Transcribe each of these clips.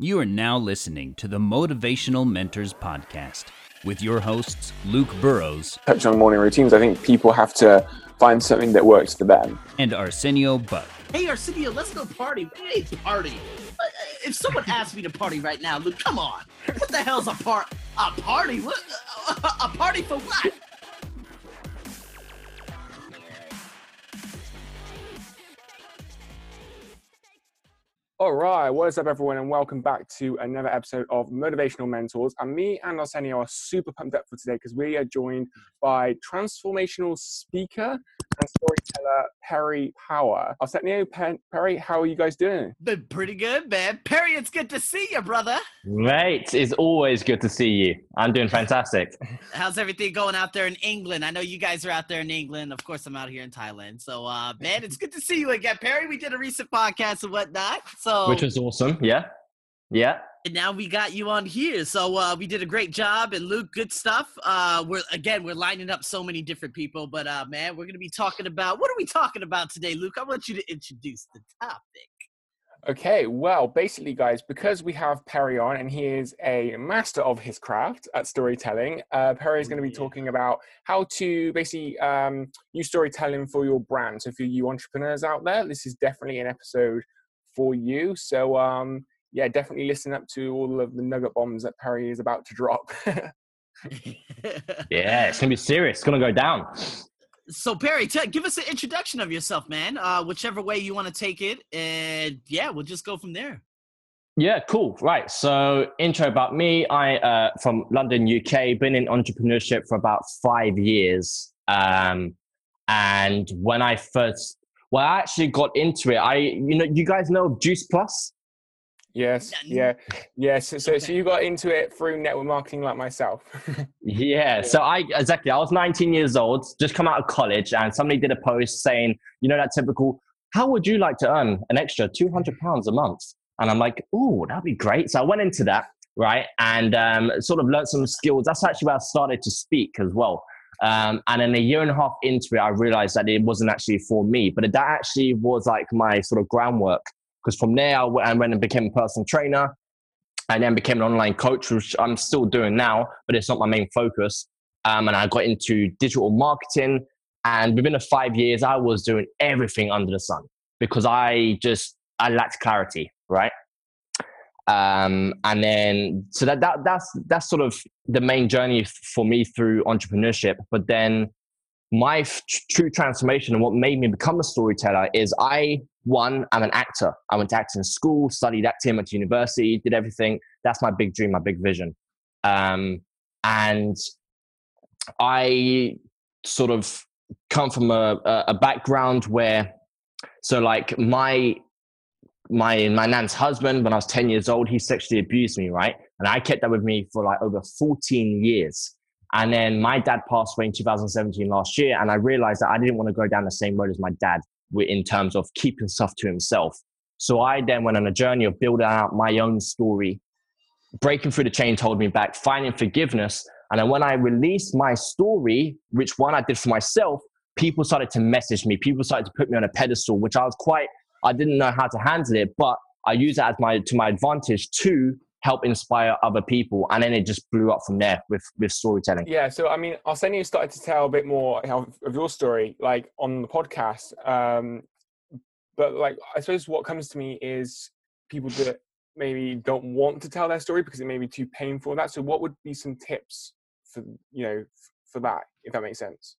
You are now listening to the Motivational Mentors Podcast with your hosts, Luke Burrows. Touch on morning routines. I think people have to find something that works for them. And Arsenio Buck. Hey, Arsenio, let's go party. Hey, party. Uh, if someone asked me to party right now, Luke, come on. What the hell's a part? A party? What? A party for what? All right, what is up, everyone, and welcome back to another episode of Motivational Mentors. And me and Arsenio are super pumped up for today because we are joined mm. by transformational speaker and storyteller Perry Power. Arsenio, Perry, how are you guys doing? Been pretty good, man. Perry, it's good to see you, brother. Mate, it's always good to see you. I'm doing fantastic. How's everything going out there in England? I know you guys are out there in England. Of course, I'm out here in Thailand. So, uh, man, it's good to see you again, Perry. We did a recent podcast and whatnot. So so which was awesome. Yeah, yeah. And now we got you on here, so uh, we did a great job. And Luke, good stuff. Uh, we're again, we're lining up so many different people, but uh, man, we're gonna be talking about what are we talking about today, Luke? I want you to introduce the topic. Okay, well, basically, guys, because we have Perry on and he is a master of his craft at storytelling, uh, Perry is going to be talking about how to basically um, use storytelling for your brand. So, for you entrepreneurs out there, this is definitely an episode for you. So um, yeah, definitely listen up to all of the nugget bombs that Perry is about to drop. yeah, it's gonna be serious. It's gonna go down. So Perry, t- give us an introduction of yourself, man. Uh, whichever way you want to take it, and yeah, we'll just go from there. Yeah, cool. Right. So, intro about me. I uh, from London, UK. Been in entrepreneurship for about five years. Um, and when I first well, I actually got into it. I, you know, you guys know Juice Plus. Yes, yeah, yes. So, so, so you got into it through network marketing, like myself. yeah. So I exactly. I was 19 years old, just come out of college, and somebody did a post saying, you know, that typical. How would you like to earn an extra 200 pounds a month? And I'm like, oh, that'd be great. So I went into that, right, and um, sort of learned some skills. That's actually where I started to speak as well. Um, and then a year and a half into it, I realized that it wasn't actually for me, but that actually was like my sort of groundwork. Because from there, I went and became a personal trainer and then became an online coach, which I'm still doing now, but it's not my main focus. Um, and I got into digital marketing. And within the five years, I was doing everything under the sun because I just, I lacked clarity, right? Um, and then so that, that that's that's sort of the main journey for me through entrepreneurship but then my f- true transformation and what made me become a storyteller is i one i'm an actor i went to acting school studied acting went to university did everything that's my big dream my big vision um, and i sort of come from a, a background where so like my my my nan's husband when I was 10 years old, he sexually abused me, right? And I kept that with me for like over 14 years. And then my dad passed away in 2017 last year, and I realized that I didn't want to go down the same road as my dad in terms of keeping stuff to himself. So I then went on a journey of building out my own story, breaking through the chain told me back, finding forgiveness. And then when I released my story, which one I did for myself, people started to message me. People started to put me on a pedestal, which I was quite I didn't know how to handle it, but I used it as my to my advantage to help inspire other people, and then it just blew up from there with with storytelling. Yeah, so I mean, Arsenio started to tell a bit more of your story, like on the podcast. Um, but like, I suppose what comes to me is people that maybe don't want to tell their story because it may be too painful. That so, what would be some tips for you know for that, if that makes sense?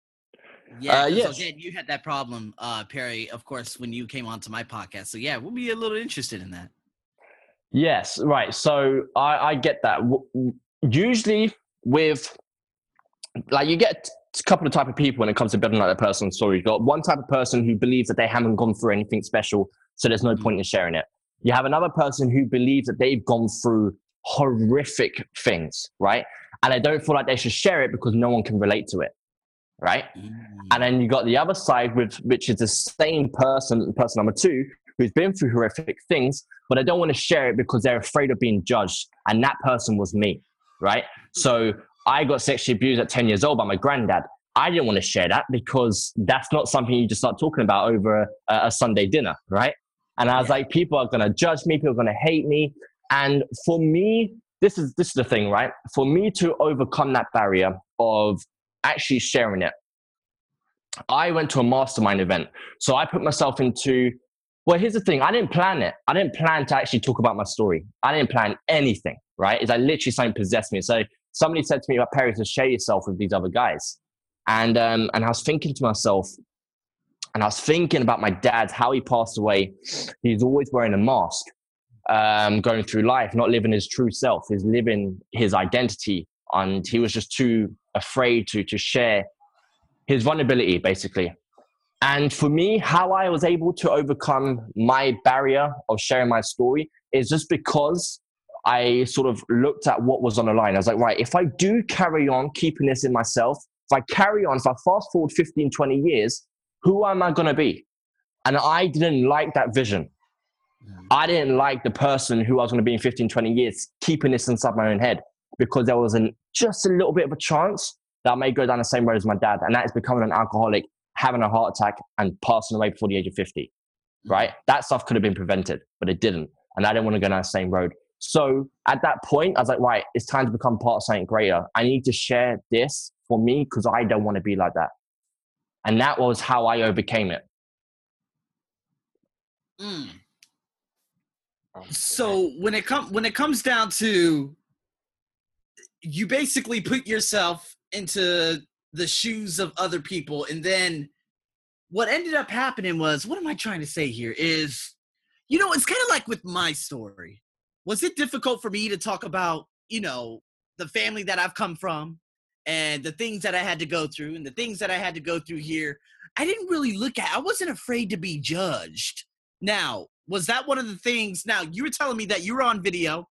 Yeah, uh, yes. so again, you had that problem, uh, Perry, of course, when you came onto my podcast. So yeah, we'll be a little interested in that. Yes, right. So I, I get that. Usually with like you get a couple of type of people when it comes to building like a personal story. You've got one type of person who believes that they haven't gone through anything special, so there's no mm-hmm. point in sharing it. You have another person who believes that they've gone through horrific things, right? And they don't feel like they should share it because no one can relate to it right? Mm. And then you got the other side, with which is the same person, person number two, who's been through horrific things, but they don't want to share it because they're afraid of being judged. And that person was me, right? So I got sexually abused at 10 years old by my granddad. I didn't want to share that because that's not something you just start talking about over a, a Sunday dinner, right? And I was like, people are going to judge me, people are going to hate me. And for me, this is this is the thing, right? For me to overcome that barrier of actually sharing it, I went to a mastermind event. So I put myself into well, here's the thing. I didn't plan it. I didn't plan to actually talk about my story. I didn't plan anything, right? It's like literally something possessed me. So somebody said to me about Perry to share yourself with these other guys. And um, and I was thinking to myself, and I was thinking about my dad, how he passed away. He's always wearing a mask, um, going through life, not living his true self. He's living his identity, and he was just too afraid to to share his vulnerability, basically. And for me, how I was able to overcome my barrier of sharing my story is just because I sort of looked at what was on the line. I was like, right, if I do carry on keeping this in myself, if I carry on, if I fast forward 15, 20 years, who am I going to be? And I didn't like that vision. I didn't like the person who I was going to be in 15, 20 years, keeping this inside my own head because there was an, just a little bit of a chance that I may go down the same road as my dad. And that is becoming an alcoholic, having a heart attack, and passing away before the age of 50. Mm. Right? That stuff could have been prevented, but it didn't. And I didn't want to go down the same road. So at that point, I was like, right, it's time to become part of something greater. I need to share this for me because I don't want to be like that. And that was how I overcame it. Mm. So when it comes when it comes down to you basically put yourself into the shoes of other people and then what ended up happening was what am I trying to say here is you know it's kind of like with my story was it difficult for me to talk about you know the family that I've come from and the things that I had to go through and the things that I had to go through here, I didn't really look at. I wasn't afraid to be judged. Now, was that one of the things? Now, you were telling me that you were on video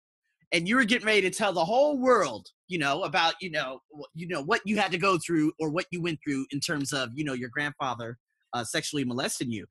and you were getting ready to tell the whole world, you know, about, you know, you know what you had to go through or what you went through in terms of, you know, your grandfather uh, sexually molesting you.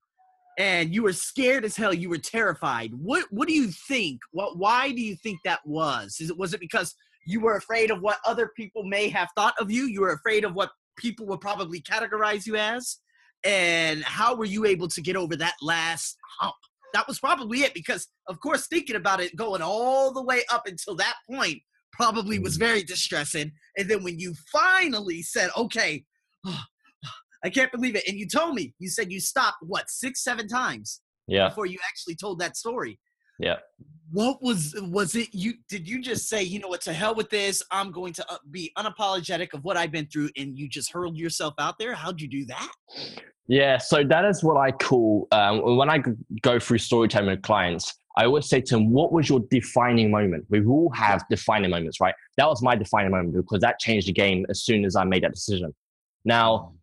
And you were scared as hell. You were terrified. What What do you think? What Why do you think that was? Is it was it because you were afraid of what other people may have thought of you. You were afraid of what people would probably categorize you as. And how were you able to get over that last hump? That was probably it because, of course, thinking about it going all the way up until that point probably was mm. very distressing. And then when you finally said, okay, oh, I can't believe it. And you told me, you said you stopped, what, six, seven times yeah. before you actually told that story. Yeah. What was was it you did you just say, you know what, to hell with this. I'm going to uh, be unapologetic of what I've been through and you just hurled yourself out there? How'd you do that? Yeah, so that is what I call um, when I go through storytelling with clients, I always say to them, What was your defining moment? We all have defining moments, right? That was my defining moment because that changed the game as soon as I made that decision. Now, mm.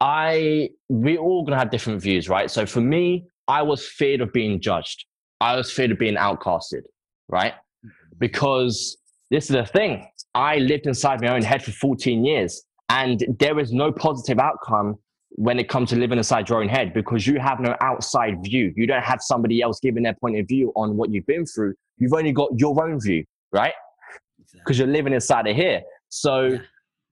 I we're all gonna have different views, right? So for me, I was feared of being judged. I was feared of being outcasted, right? Mm-hmm. Because this is the thing. I lived inside my own head for 14 years, and there is no positive outcome when it comes to living inside your own head because you have no outside view. You don't have somebody else giving their point of view on what you've been through. You've only got your own view, right? Because you're living inside of here. So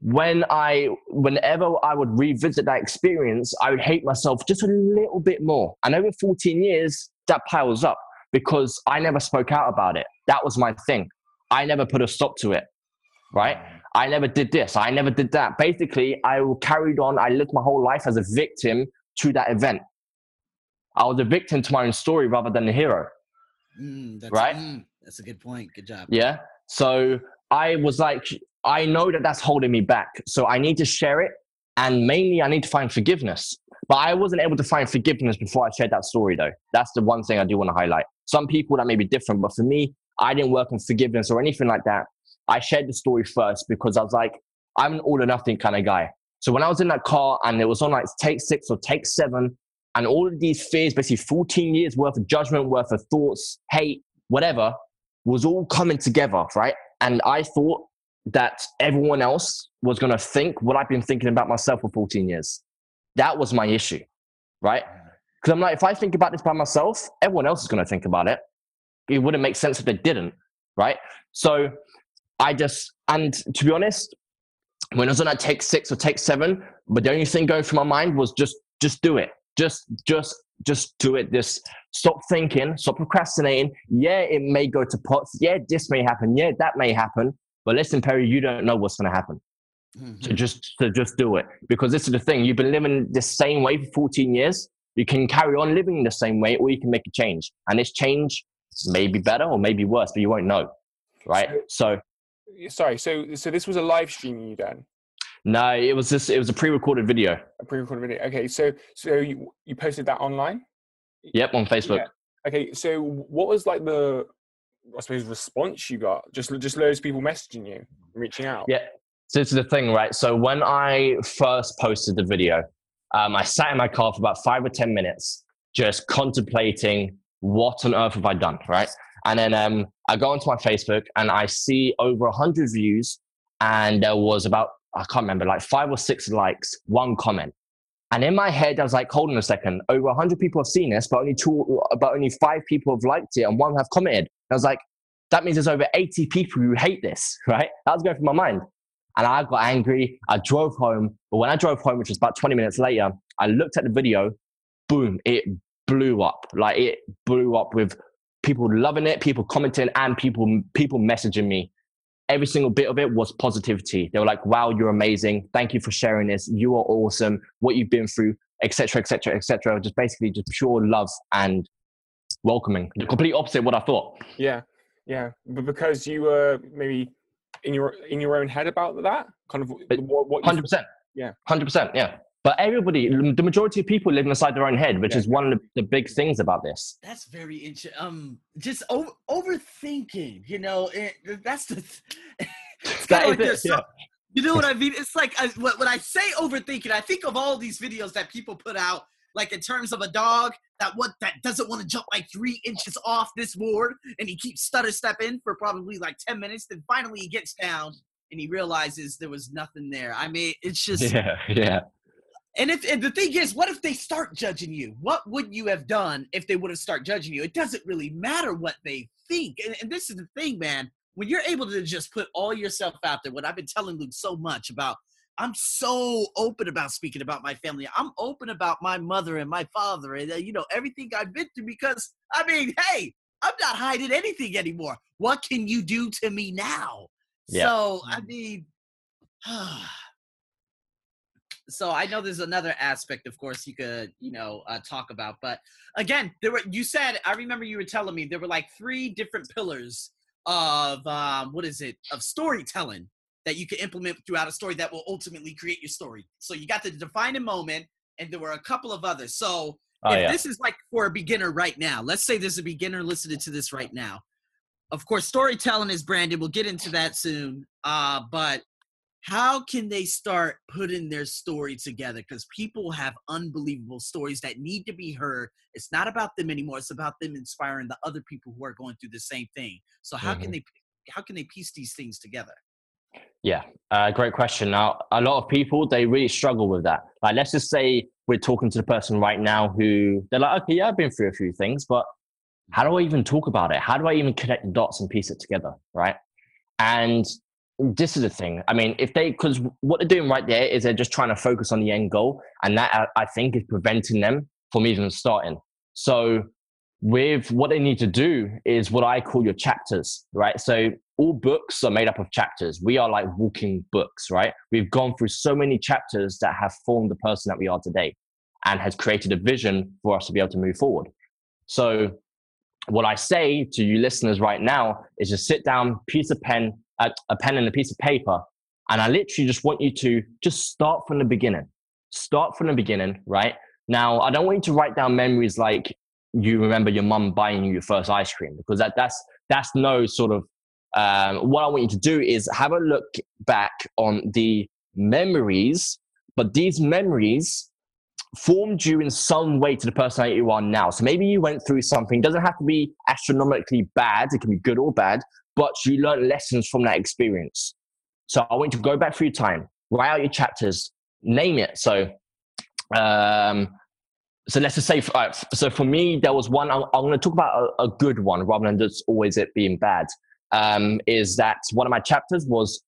when I, whenever I would revisit that experience, I would hate myself just a little bit more. And over 14 years, that piles up because I never spoke out about it. That was my thing. I never put a stop to it, right? I never did this. I never did that. Basically, I carried on. I lived my whole life as a victim to that event. I was a victim to my own story rather than the hero. Mm, that's, right? Mm, that's a good point. Good job. Yeah. So I was like, I know that that's holding me back. So I need to share it. And mainly, I need to find forgiveness. But I wasn't able to find forgiveness before I shared that story, though. That's the one thing I do want to highlight. Some people that may be different, but for me, I didn't work on forgiveness or anything like that. I shared the story first because I was like, I'm an all or nothing kind of guy. So when I was in that car and it was on like take six or take seven, and all of these fears, basically 14 years worth of judgment, worth of thoughts, hate, whatever, was all coming together, right? And I thought that everyone else was going to think what I've been thinking about myself for 14 years. That was my issue, right? Mm. Because I'm like, if I think about this by myself, everyone else is going to think about it. It wouldn't make sense if they didn't, right? So I just, and to be honest, when I was on that take six or take seven, but the only thing going through my mind was just, just do it. Just, just just do it. Just stop thinking, stop procrastinating. Yeah, it may go to pots. Yeah, this may happen. Yeah, that may happen. But listen, Perry, you don't know what's going to happen. Mm-hmm. So just to just do it because this is the thing. You've been living the same way for 14 years. You can carry on living the same way, or you can make a change. And this change may be better or maybe worse, but you won't know, right? So, so sorry. So so this was a live stream you done. No, it was just it was a pre-recorded video. A pre-recorded video. Okay, so so you you posted that online? Yep, on Facebook. Yeah. Okay, so what was like the I suppose response you got? Just just loads of people messaging you, reaching out. Yeah. So this is the thing, right? So when I first posted the video, um, I sat in my car for about five or ten minutes, just contemplating what on earth have I done, right? And then um, I go onto my Facebook and I see over a hundred views, and there was about I can't remember, like five or six likes, one comment. And in my head, I was like, hold on a second, over a 100 people have seen this, but only two, but only five people have liked it and one have commented. I was like, that means there's over 80 people who hate this, right? That was going through my mind. And I got angry. I drove home. But when I drove home, which was about 20 minutes later, I looked at the video, boom, it blew up. Like it blew up with people loving it, people commenting, and people people messaging me every single bit of it was positivity. They were like, wow, you're amazing. Thank you for sharing this. You are awesome. What you've been through, etc., etc., etc. Just basically just pure love and welcoming. The complete opposite of what I thought. Yeah. Yeah. But because you were maybe in your in your own head about that, kind of what, what 100%. Yeah. 100%. Yeah. But everybody, the majority of people live inside their own head, which yeah. is one of the, big things about this. That's very interesting. Um, just over, overthinking, you know, it, that's the. it's kind of like it, yeah. You know what I mean? It's like I, when I say overthinking, I think of all these videos that people put out, like in terms of a dog that what that doesn't want to jump like three inches off this board, and he keeps stutter stepping for probably like ten minutes. Then finally he gets down and he realizes there was nothing there. I mean, it's just yeah, yeah. And if and the thing is, what if they start judging you? What would you have done if they would have start judging you? It doesn't really matter what they think. And, and this is the thing, man. When you're able to just put all yourself out there, what I've been telling Luke so much about, I'm so open about speaking about my family. I'm open about my mother and my father and uh, you know everything I've been through because I mean, hey, I'm not hiding anything anymore. What can you do to me now? Yeah. So I mean. so I know there's another aspect, of course, you could you know uh, talk about. But again, there were you said I remember you were telling me there were like three different pillars of um, what is it of storytelling that you can implement throughout a story that will ultimately create your story. So you got the defining moment, and there were a couple of others. So oh, if yeah. this is like for a beginner right now, let's say there's a beginner listening to this right now. Of course, storytelling is branded. We'll get into that soon. Uh, but how can they start putting their story together because people have unbelievable stories that need to be heard it's not about them anymore it's about them inspiring the other people who are going through the same thing so how mm-hmm. can they how can they piece these things together yeah uh, great question now a lot of people they really struggle with that like let's just say we're talking to the person right now who they're like okay yeah i've been through a few things but how do i even talk about it how do i even connect the dots and piece it together right and this is the thing. I mean, if they, because what they're doing right there is they're just trying to focus on the end goal, and that I think is preventing them from even starting. So, with what they need to do is what I call your chapters, right? So, all books are made up of chapters. We are like walking books, right? We've gone through so many chapters that have formed the person that we are today and has created a vision for us to be able to move forward. So, what I say to you listeners right now is just sit down, piece of pen, a, a pen and a piece of paper, and I literally just want you to just start from the beginning. Start from the beginning, right? Now, I don't want you to write down memories like you remember your mum buying you your first ice cream because that, that's that's no sort of um, what I want you to do is have a look back on the memories, but these memories formed you in some way to the person that you are now. So maybe you went through something, doesn't have to be astronomically bad, it can be good or bad, but you learn lessons from that experience. So I want you to go back through your time, write out your chapters, name it. So, um, so let's just say, uh, so for me, there was one, I'm, I'm going to talk about a, a, good one rather than just always it being bad. Um, is that one of my chapters was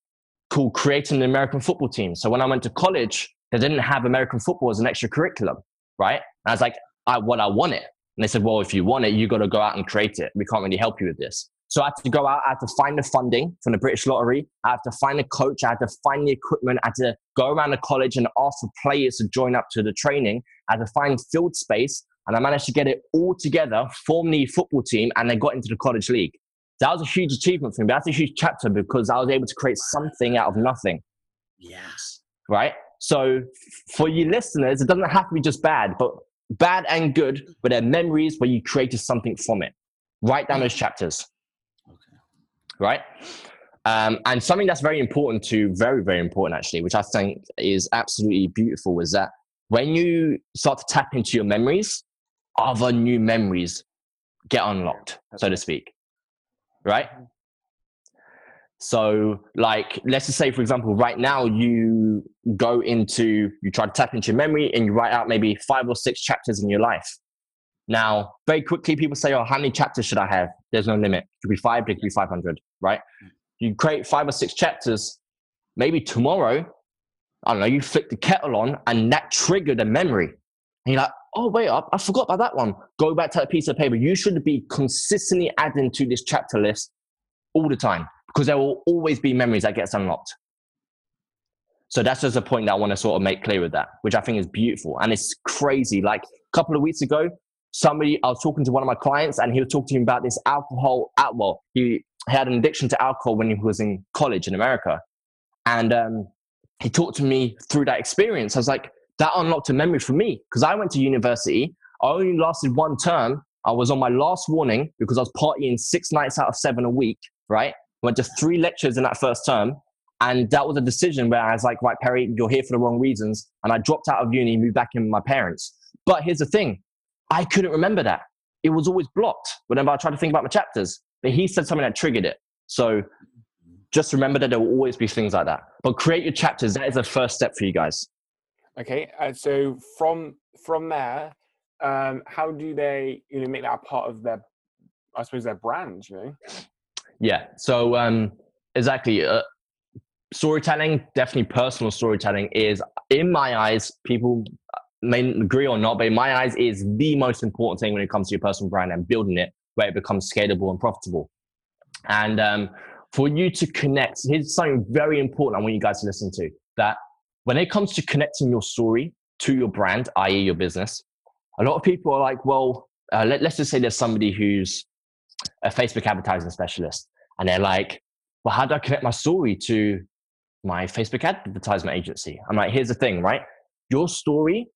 called Creating an American Football Team. So when I went to college, they didn't have American football as an extra curriculum, right? And I was like, I, I wanted. And they said, well, if you want it, you got to go out and create it. We can't really help you with this. So I had to go out, I had to find the funding from the British Lottery. I had to find a coach. I had to find the equipment. I had to go around the college and ask for players to join up to the training. I had to find field space. And I managed to get it all together, form the football team, and then got into the college league. That was a huge achievement for me. That's a huge chapter because I was able to create something out of nothing. Yes. Right? So for you listeners, it doesn't have to be just bad, but bad and good, but they're memories where you created something from it. Write down those chapters. Okay. Right? Um, and something that's very important to, very, very important actually, which I think is absolutely beautiful, is that when you start to tap into your memories, other new memories get unlocked, so to speak. Right? So, like, let's just say, for example, right now you go into, you try to tap into your memory and you write out maybe five or six chapters in your life. Now, very quickly, people say, oh, how many chapters should I have? There's no limit. It could be five, it could be 500, right? You create five or six chapters. Maybe tomorrow, I don't know, you flick the kettle on and that triggered a memory. And you're like, oh, wait up, I forgot about that one. Go back to that piece of paper. You should be consistently adding to this chapter list all the time because there will always be memories that gets unlocked. So that's just a point that I want to sort of make clear with that, which I think is beautiful. And it's crazy. Like a couple of weeks ago, somebody, I was talking to one of my clients and he was talking to me about this alcohol, well, he had an addiction to alcohol when he was in college in America. And um, he talked to me through that experience. I was like, that unlocked a memory for me because I went to university. I only lasted one term. I was on my last warning because I was partying six nights out of seven a week, right? went to three lectures in that first term. And that was a decision where I was like, right, Perry, you're here for the wrong reasons. And I dropped out of uni, moved back in with my parents. But here's the thing I couldn't remember that. It was always blocked whenever I tried to think about my chapters. But he said something that triggered it. So just remember that there will always be things like that. But create your chapters. That is the first step for you guys. Okay, uh, so from from there, um, how do they you know make that part of their, I suppose their brand? You know. Yeah. So um, exactly. Uh, storytelling, definitely personal storytelling, is in my eyes. People may agree or not, but in my eyes, is the most important thing when it comes to your personal brand and building it where it becomes scalable and profitable. And um, for you to connect, here's something very important I want you guys to listen to. That when it comes to connecting your story to your brand, i.e., your business, a lot of people are like, well, uh, let, let's just say there's somebody who's a Facebook advertising specialist, and they're like, well, how do I connect my story to my Facebook advertisement agency? I'm like, here's the thing, right? Your story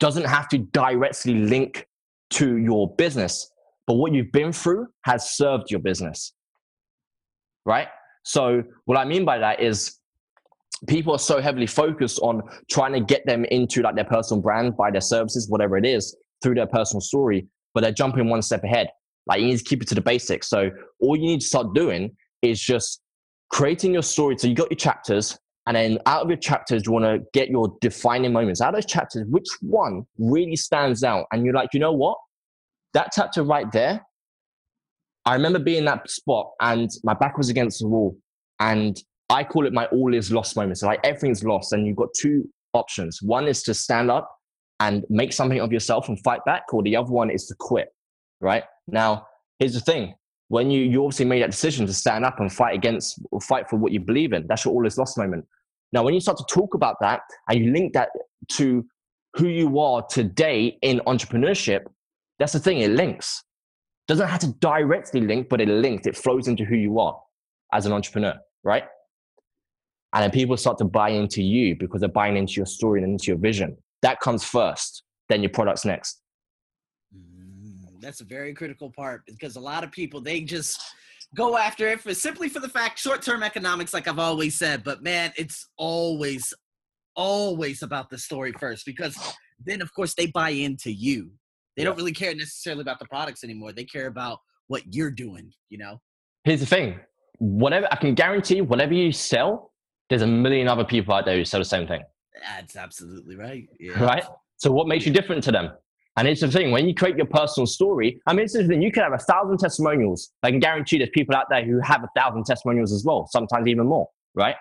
doesn't have to directly link to your business, but what you've been through has served your business, right? So, what I mean by that is people are so heavily focused on trying to get them into like their personal brand by their services, whatever it is, through their personal story, but they're jumping one step ahead. Like you need to keep it to the basics. So all you need to start doing is just creating your story. So you got your chapters, and then out of your chapters, you want to get your defining moments. Out of those chapters, which one really stands out? And you're like, you know what? That chapter right there. I remember being in that spot, and my back was against the wall, and I call it my all is lost moment. So like everything's lost, and you've got two options. One is to stand up and make something of yourself and fight back, or the other one is to quit. Right? Now, here's the thing. When you, you obviously made that decision to stand up and fight against or fight for what you believe in, that's your all is lost moment. Now, when you start to talk about that and you link that to who you are today in entrepreneurship, that's the thing, it links. Doesn't have to directly link, but it links, it flows into who you are as an entrepreneur, right? And then people start to buy into you because they're buying into your story and into your vision. That comes first, then your product's next. Mm, that's a very critical part because a lot of people they just go after it for simply for the fact short-term economics, like I've always said. But man, it's always, always about the story first because then of course they buy into you. They yeah. don't really care necessarily about the products anymore. They care about what you're doing. You know. Here's the thing: whatever I can guarantee, whatever you sell, there's a million other people out there who sell the same thing. That's absolutely right. Yeah. Right. So what makes you different to them? And it's the thing, when you create your personal story, I mean, it's the thing, you can have a thousand testimonials. I can guarantee there's people out there who have a thousand testimonials as well, sometimes even more, right?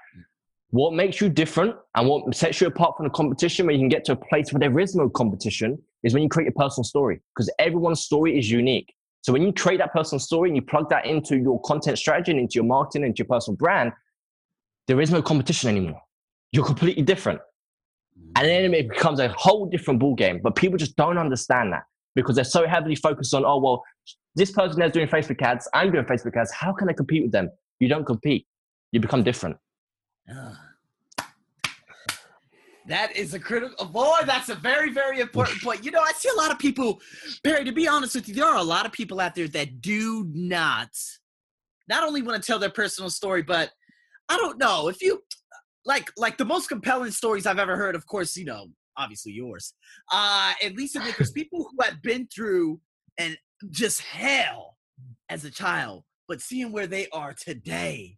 What makes you different and what sets you apart from the competition where you can get to a place where there is no competition is when you create a personal story because everyone's story is unique. So when you create that personal story and you plug that into your content strategy and into your marketing, and into your personal brand, there is no competition anymore. You're completely different. And then it becomes a whole different ball game. But people just don't understand that because they're so heavily focused on, oh, well, this person is doing Facebook ads, I'm doing Facebook ads. How can I compete with them? You don't compete. You become different. That is a critical boy. That's a very, very important point. You know, I see a lot of people, Barry. To be honest with you, there are a lot of people out there that do not, not only want to tell their personal story, but I don't know if you like, like the most compelling stories I've ever heard. Of course, you know, obviously yours. Uh, at least people who have been through and just hell as a child, but seeing where they are today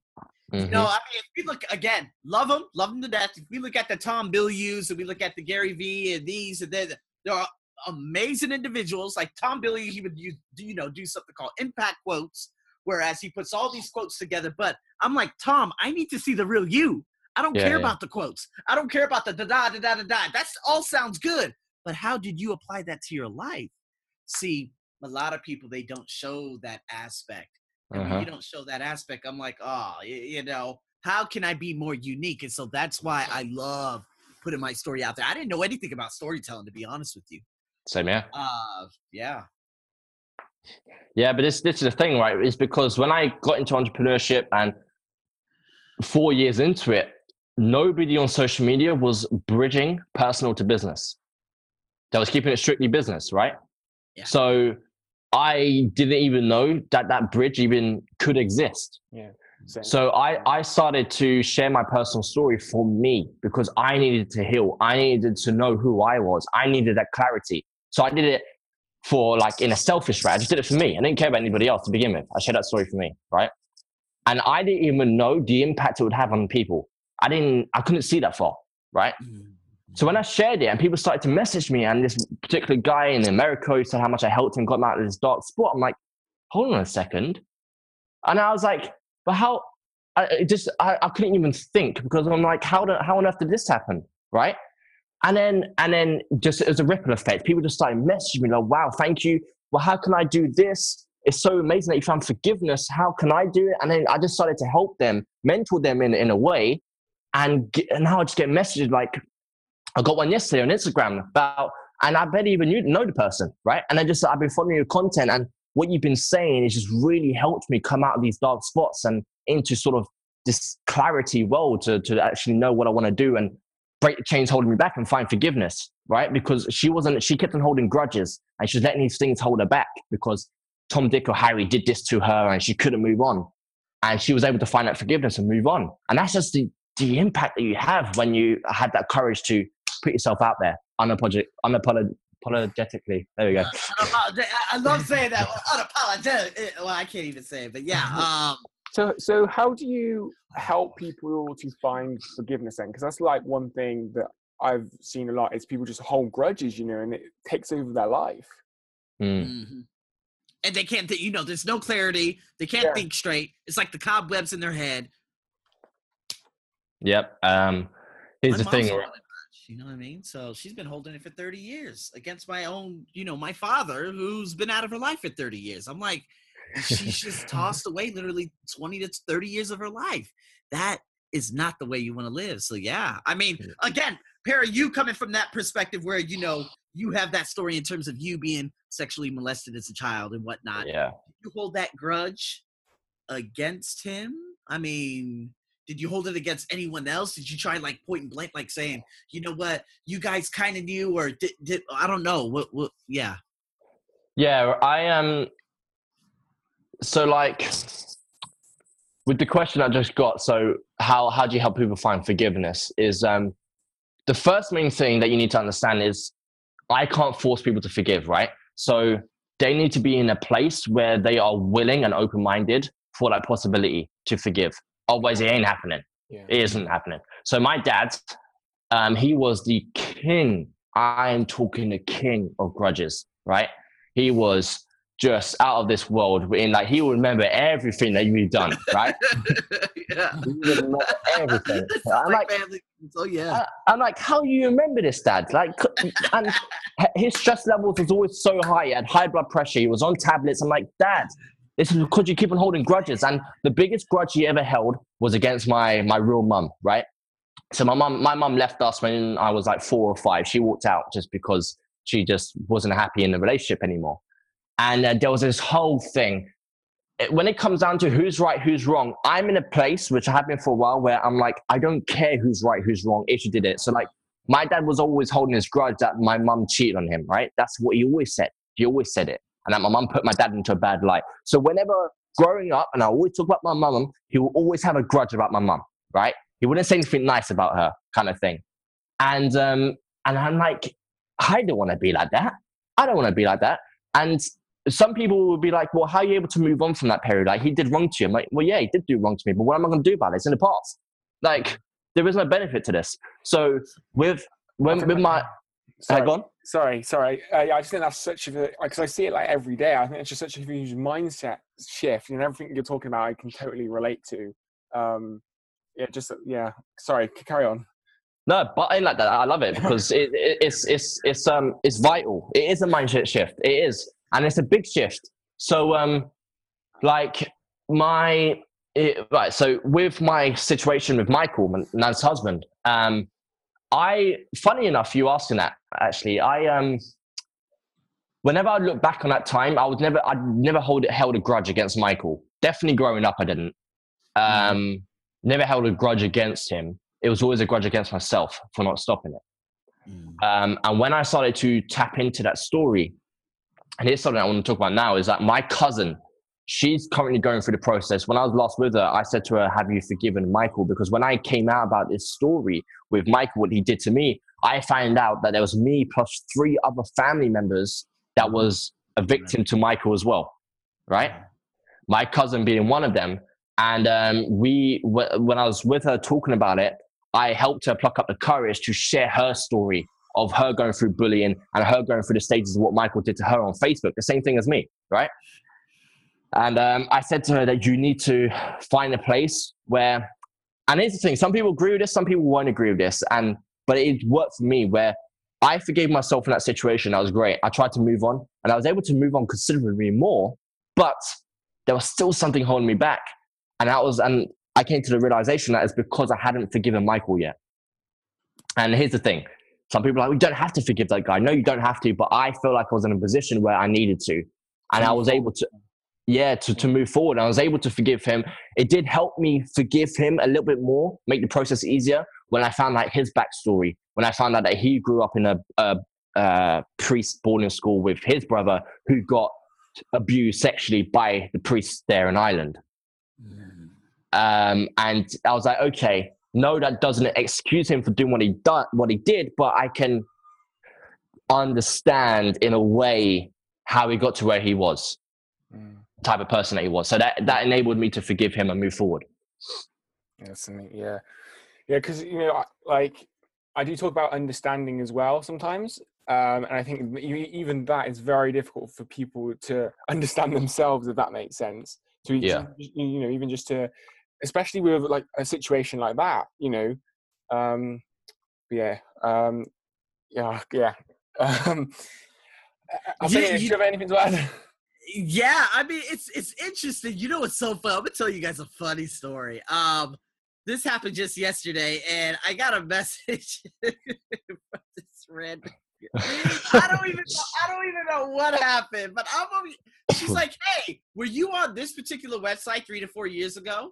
Mm-hmm. You know, I mean, if we look again, love them, love them to death. If we look at the Tom Bilyeu's and we look at the Gary Vee and these and then there are amazing individuals like Tom Bilyeu. He would use, you know, do something called impact quotes, whereas he puts all these quotes together. But I'm like, Tom, I need to see the real you. I don't yeah, care yeah. about the quotes. I don't care about the da da da da da da. That's all sounds good, but how did you apply that to your life? See, a lot of people they don't show that aspect and uh-huh. when you don't show that aspect, I'm like, oh, you, you know, how can I be more unique? And so that's why I love putting my story out there. I didn't know anything about storytelling, to be honest with you. Same yeah. Uh, yeah. Yeah, but this this is the thing, right? Is because when I got into entrepreneurship and four years into it, nobody on social media was bridging personal to business. They was keeping it strictly business, right? Yeah. So I didn't even know that that bridge even could exist. Yeah. Same. So I, I started to share my personal story for me because I needed to heal. I needed to know who I was. I needed that clarity. So I did it for like in a selfish way. I just did it for me. I didn't care about anybody else to begin with. I shared that story for me, right? And I didn't even know the impact it would have on people. I didn't, I couldn't see that far, right? Mm. So when I shared it and people started to message me, and this particular guy in America said how much I helped him got him out of this dark spot, I'm like, hold on a second. And I was like, but how? I just I, I couldn't even think because I'm like, how do, how on earth did this happen, right? And then and then just as a ripple effect, people just started messaging me like, wow, thank you. Well, how can I do this? It's so amazing that you found forgiveness. How can I do it? And then I just started to help them, mentor them in in a way, and, get, and now I just get messages like, I got one yesterday on Instagram about, and I barely even knew, know the person, right? And I just, I've been following your content and what you've been saying has just really helped me come out of these dark spots and into sort of this clarity world to, to actually know what I want to do and break the chains holding me back and find forgiveness, right? Because she wasn't, she kept on holding grudges and she was letting these things hold her back because Tom, Dick, or Harry did this to her and she couldn't move on. And she was able to find that forgiveness and move on. And that's just the, the impact that you have when you had that courage to put yourself out there unapologetic, unapologetically. There we go. I love saying that. Unapologetic. Eh, well, I can't even say it, but yeah. Um, so, so how do you help people to find forgiveness then? Because that's like one thing that I've seen a lot is people just hold grudges, you know, and it takes over their life. Mm. Mm-hmm. And they can't, think, you know, there's no clarity. They can't yeah. think straight. It's like the cobwebs in their head. Yep. Um, here's My the thing. You know what I mean? So she's been holding it for 30 years against my own, you know, my father who's been out of her life for 30 years. I'm like, she's just tossed away literally 20 to 30 years of her life. That is not the way you want to live. So yeah, I mean, again, Perry, you coming from that perspective where you know you have that story in terms of you being sexually molested as a child and whatnot. Yeah, you hold that grudge against him. I mean, did you hold it against anyone else? Did you try like point and blank, like saying, you know what, you guys kind of knew, or did, did I don't know. What, what, yeah. Yeah, I am. Um, so like with the question I just got, so how how do you help people find forgiveness? Is um the first main thing that you need to understand is I can't force people to forgive, right? So they need to be in a place where they are willing and open minded for that possibility to forgive. Otherwise, it ain't happening. Yeah. It isn't happening. So my dad, um, he was the king. I'm talking the king of grudges, right? He was just out of this world. In like he will remember everything that you've done, right? yeah. He would remember everything. I'm like, Oh yeah. I, am like, how do you remember this, Dad? Like, and his stress levels was always so high. He had high blood pressure. He was on tablets. I'm like, Dad, this is because you keep on holding grudges. And the biggest grudge he ever held was against my my real mum, right? So my mum, my mum left us when I was like four or five. She walked out just because she just wasn't happy in the relationship anymore. And uh, there was this whole thing. When it comes down to who's right, who's wrong, I'm in a place which I have been for a while where I'm like, I don't care who's right, who's wrong if you did it. So like, my dad was always holding his grudge that my mum cheated on him, right? That's what he always said. He always said it, and that my mum put my dad into a bad light. So whenever growing up, and I always talk about my mum, he will always have a grudge about my mum, right? He wouldn't say anything nice about her, kind of thing. And um, and I'm like, I don't want to be like that. I don't want to be like that. And some people will be like, well, how are you able to move on from that period? Like, he did wrong to you. I'm like, well, yeah, he did do wrong to me, but what am I going to do about it? It's in the past. Like, there is no benefit to this. So, with when, with my. Sorry, on. sorry, sorry. Uh, I just think that's such a because I see it like every day. I think it's just such a huge mindset shift, and everything you're talking about, I can totally relate to. Um, yeah, just yeah. Sorry, carry on. No, but I like that. I love it because it, it, it's it's it's um it's vital. It is a mindset shift. It is, and it's a big shift. So um, like my it, right. So with my situation with Michael, Nan's husband, um, I funny enough, you asking that actually, I um, whenever I look back on that time, I was never I'd never hold it held a grudge against Michael. Definitely growing up, I didn't. Um, mm. never held a grudge against him it was always a grudge against myself for not stopping it. Mm. Um, and when I started to tap into that story, and here's something I want to talk about now is that my cousin, she's currently going through the process. When I was last with her, I said to her, Have you forgiven Michael? Because when I came out about this story with Michael, what he did to me, I found out that there was me plus three other family members that was a victim to Michael as well, right? My cousin being one of them. And um, we, when I was with her talking about it, I helped her pluck up the courage to share her story of her going through bullying and her going through the stages of what Michael did to her on Facebook, the same thing as me, right? And um, I said to her that you need to find a place where, and here's the thing: some people agree with this, some people won't agree with this, and but it worked for me where I forgave myself in that situation. That was great. I tried to move on, and I was able to move on considerably more, but there was still something holding me back, and that was and I came to the realization that it's because I hadn't forgiven Michael yet. And here's the thing some people are like, we don't have to forgive that guy. No, you don't have to. But I feel like I was in a position where I needed to. And I was able to, yeah, to, to move forward. I was able to forgive him. It did help me forgive him a little bit more, make the process easier when I found out his backstory, when I found out that he grew up in a, a, a priest boarding school with his brother who got abused sexually by the priests there in Ireland. Um, and I was like, okay, no, that doesn't excuse him for doing what he done, what he did, but I can understand in a way how he got to where he was, mm. type of person that he was. So that that enabled me to forgive him and move forward. Yes, yeah, yeah, because you know, like I do talk about understanding as well sometimes. Um, and I think even that is very difficult for people to understand themselves, if that makes sense. To, yeah. you know, even just to especially with like a situation like that, you know. Um, yeah, um, yeah, yeah. Um, I'll say, you, you have anything to add? Yeah, I mean, it's it's interesting. You know what's so fun? I'm gonna tell you guys a funny story. Um, this happened just yesterday, and I got a message from this random. I don't even know, I don't even know what happened, but I'm. She's like, "Hey, were you on this particular website three to four years ago?"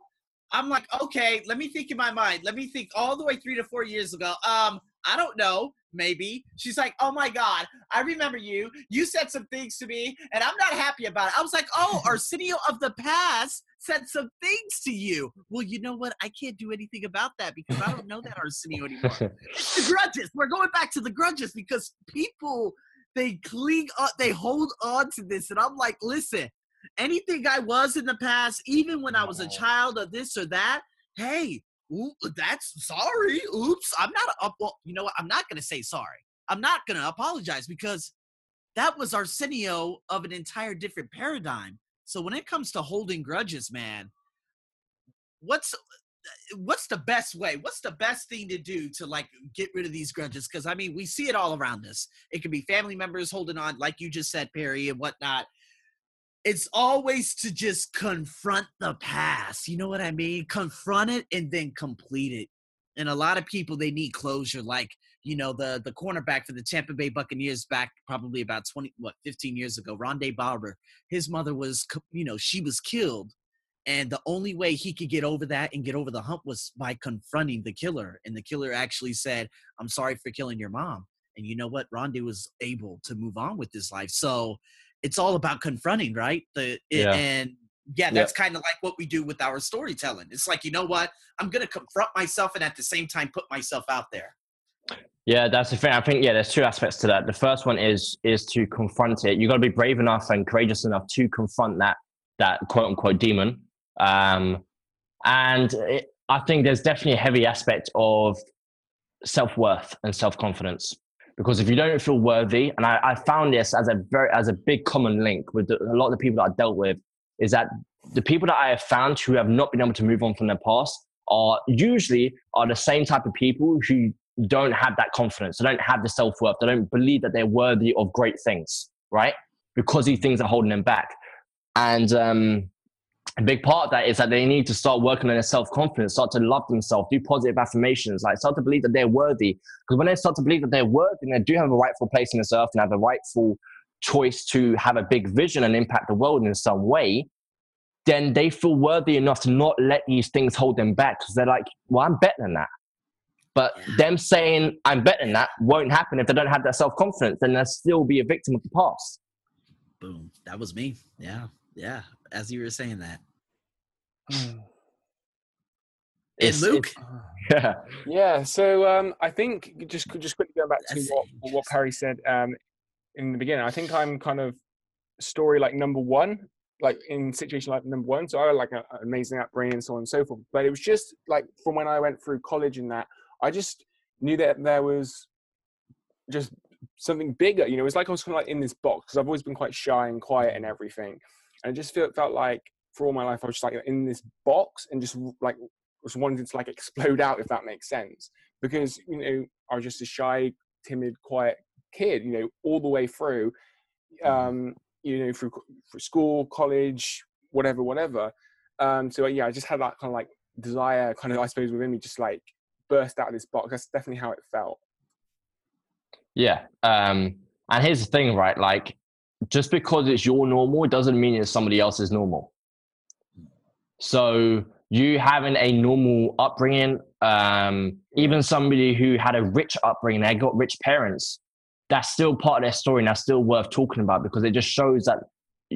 I'm like, okay, let me think in my mind. Let me think all the way three to four years ago. Um, I don't know, maybe. She's like, oh my God, I remember you. You said some things to me, and I'm not happy about it. I was like, oh, Arsenio of the past said some things to you. Well, you know what? I can't do anything about that because I don't know that Arsenio anymore. it's the grudges. We're going back to the grudges because people they cling up, they hold on to this, and I'm like, listen, anything I was in the past, even when I was a child of this or that, hey, ooh, that's sorry. Oops, I'm not. A, well, you know what? I'm not going to say sorry. I'm not going to apologize because that was Arsenio of an entire different paradigm. So when it comes to holding grudges, man, what's what's the best way? What's the best thing to do to like get rid of these grudges? Because I mean, we see it all around us. It can be family members holding on, like you just said, Perry, and whatnot. It's always to just confront the past. You know what I mean? Confront it and then complete it. And a lot of people they need closure. Like you know the the cornerback for the Tampa Bay Buccaneers back probably about twenty what fifteen years ago, Rondé Barber. His mother was you know she was killed and the only way he could get over that and get over the hump was by confronting the killer. And the killer actually said, I'm sorry for killing your mom. And you know what? Rondé was able to move on with his life. So it's all about confronting, right? The Yeah. and yeah, that's kind of like what we do with our storytelling. It's like, you know what? I'm gonna confront myself and at the same time put myself out there. Yeah, that's the thing. I think yeah, there's two aspects to that. The first one is is to confront it. You got to be brave enough and courageous enough to confront that that quote unquote demon. Um, and it, I think there's definitely a heavy aspect of self worth and self confidence because if you don't feel worthy, and I, I found this as a very as a big common link with the, a lot of the people that I dealt with, is that the people that I have found who have not been able to move on from their past are usually are the same type of people who don't have that confidence. They don't have the self worth. They don't believe that they're worthy of great things, right? Because these things are holding them back. And um, a big part of that is that they need to start working on their self confidence, start to love themselves, do positive affirmations, like start to believe that they're worthy. Because when they start to believe that they're worthy and they do have a rightful place in this earth and have a rightful choice to have a big vision and impact the world in some way, then they feel worthy enough to not let these things hold them back because they're like, well, I'm better than that. But them saying I'm better than that won't happen if they don't have that self confidence. Then they'll still be a victim of the past. Boom. That was me. Yeah. Yeah. As you were saying that. And It's- Luke, it's- yeah, Yeah, so um, I think just just quickly going back to That's what, what Perry said um, in the beginning. I think I'm kind of story like number one, like in situation like number one. So I had like a- an amazing upbringing and so on and so forth. But it was just like from when I went through college and that, I just knew that there was just something bigger. You know, it was like I was kind of like in this box because I've always been quite shy and quiet and everything, and I just felt felt like for all my life I was just like in this box and just like was wanting to like explode out if that makes sense because you know I was just a shy, timid, quiet kid. You know, all the way through, um, you know, through through school, college, whatever, whatever. Um, so yeah, I just had that kind of like desire, kind of I suppose within me, just like burst out of this box. That's definitely how it felt. yeah. Um, and here's the thing, right? Like, just because it's your normal, doesn't mean it's somebody else's normal. So you having a normal upbringing, um, even somebody who had a rich upbringing, they got rich parents, that's still part of their story and that's still worth talking about because it just shows that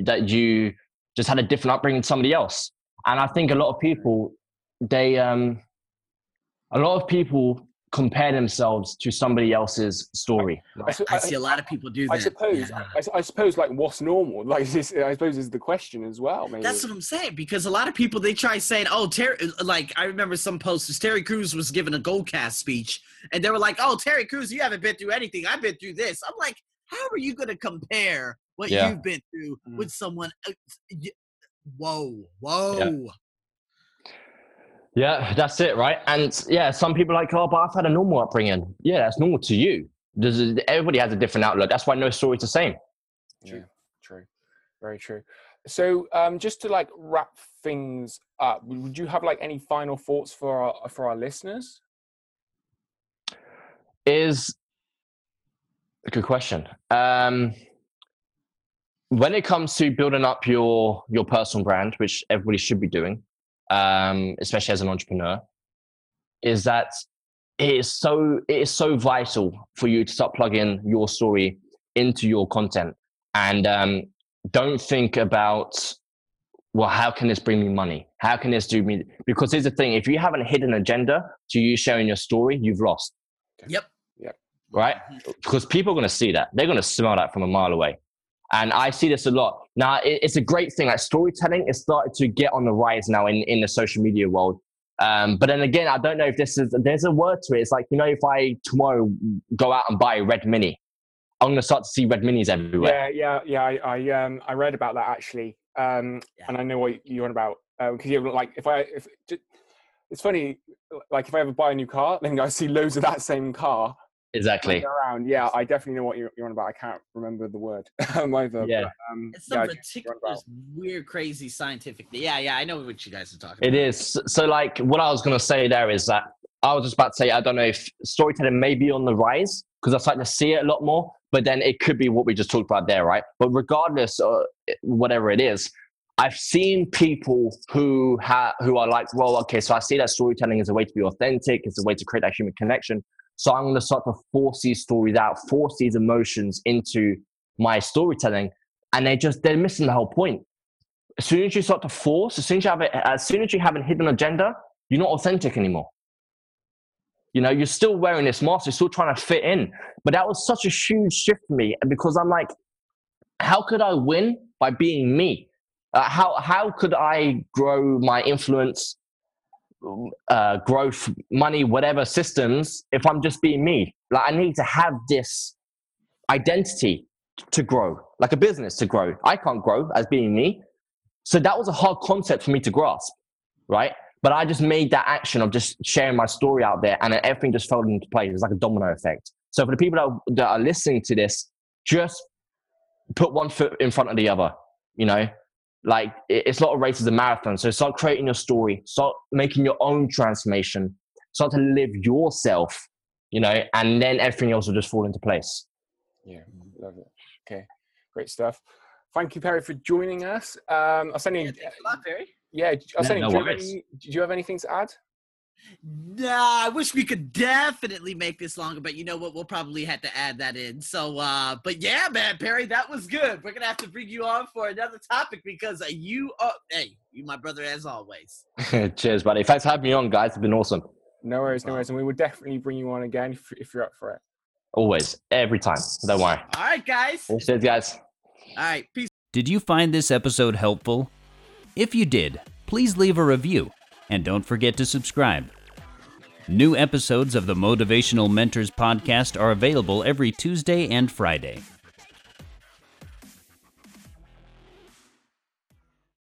that you just had a different upbringing than somebody else. And I think a lot of people, they um a lot of people compare themselves to somebody else's story. I, su- I see a lot of people do that. I suppose. Yeah. I, I suppose like what's normal? Like this, I suppose is the question as well. Maybe. That's what I'm saying because a lot of people they try saying, "Oh, Terry," like I remember some posters. Terry Crews was giving a Goalcast speech, and they were like, "Oh, Terry Crews, you haven't been through anything. I've been through this." I'm like, "How are you going to compare what Yeah. you've been through Mm. with someone?" Whoa, whoa! Yeah, that's it, right? And yeah, some people are like, oh, but I've had a normal upbringing. Yeah, that's normal to you. There's everybody has a different outlook. That's why no story's the same. True. True. Very true. So, um, just to like wrap things up, would would you have like any final thoughts for our for our listeners? Is a good question. Um, when it comes to building up your your personal brand, which everybody should be doing, um, especially as an entrepreneur, is that it is so it is so vital for you to start plugging your story into your content and um, don't think about well how can this bring me money how can this do me because here's the thing if you have a hidden agenda to you sharing your story you've lost Yep. right? Because people are going to see that. They're going to smell that from a mile away. And I see this a lot. Now, it's a great thing. Like storytelling is started to get on the rise now in, in the social media world. Um, but then again, I don't know if this is, there's a word to it. It's like, you know, if I tomorrow go out and buy a red mini, I'm going to start to see red minis everywhere. Yeah, yeah, yeah. I, I um I read about that actually, um, Yeah. and I know what you're on about because you're like if I if it's funny. Like if I ever buy a new car, then I see loads of that same car Exactly. around. Yeah, I definitely know what you're, you're on about. I can't remember the word either. Yeah. But, um, It's yeah, some I do know what you're on ridiculous, about. weird, crazy scientific. Yeah, yeah, I know what you guys are talking It about. is. So, like, what I was going to say there is that I was just about to say, I don't know if storytelling may be on the rise because I'm starting to see it a lot more, but then it could be what we just talked about there, right? But regardless, uh, whatever it is, I've seen people who have who are like, well, okay, so I see that storytelling is a way to be authentic, it's a way to create that human connection. So I'm going to start to force these stories out, force these emotions into my storytelling, and they just they're missing the whole point. As soon as you start to force, as soon as you have a, as soon as you have a hidden agenda, you're not authentic anymore. You know, you're still wearing this mask, you're still trying to fit in. But that was such a huge shift for me because I'm like, how could I win by being me? Uh, how how could I grow my influence, uh, growth, money, whatever systems if I'm just being me? Like I need to have this identity to grow, like a business to grow. I can't grow as being me. So that was a hard concept for me to grasp, right? But I just made that action of just sharing my story out there, and everything just fell into place. It's like a domino effect. So for the people that are, that are listening to this, just put one foot in front of the other. You know, like it's not a race; it's a marathon. So start creating your story, start making your own transformation, start to live yourself. You know, and then everything else will just fall into place. Yeah, love it. Okay, great stuff. Thank you, Perry, for joining us. Um, I'll send you. Yeah, thanks a lot, Barry. Yeah, I'll Yeah, send you. no do, you any, do you have anything to add? Nah, I wish we could definitely make this longer, but you know what? We'll probably have to add that in. So, uh, but yeah, man, Perry, that was good. We're gonna have to bring you on for another topic because uh, you are, hey, you my brother as always. Cheers, buddy. Thanks for having me on, guys. It's been awesome. No worries, no worries, and we will definitely bring you on again if, if you're up for it. Always, every time. Don't worry. All right, guys. All Cheers, guys. All right, peace. Did you find this episode helpful? If you did, please leave a review and don't forget to subscribe. New episodes of the Motivational Mentors podcast are available every Tuesday and Friday.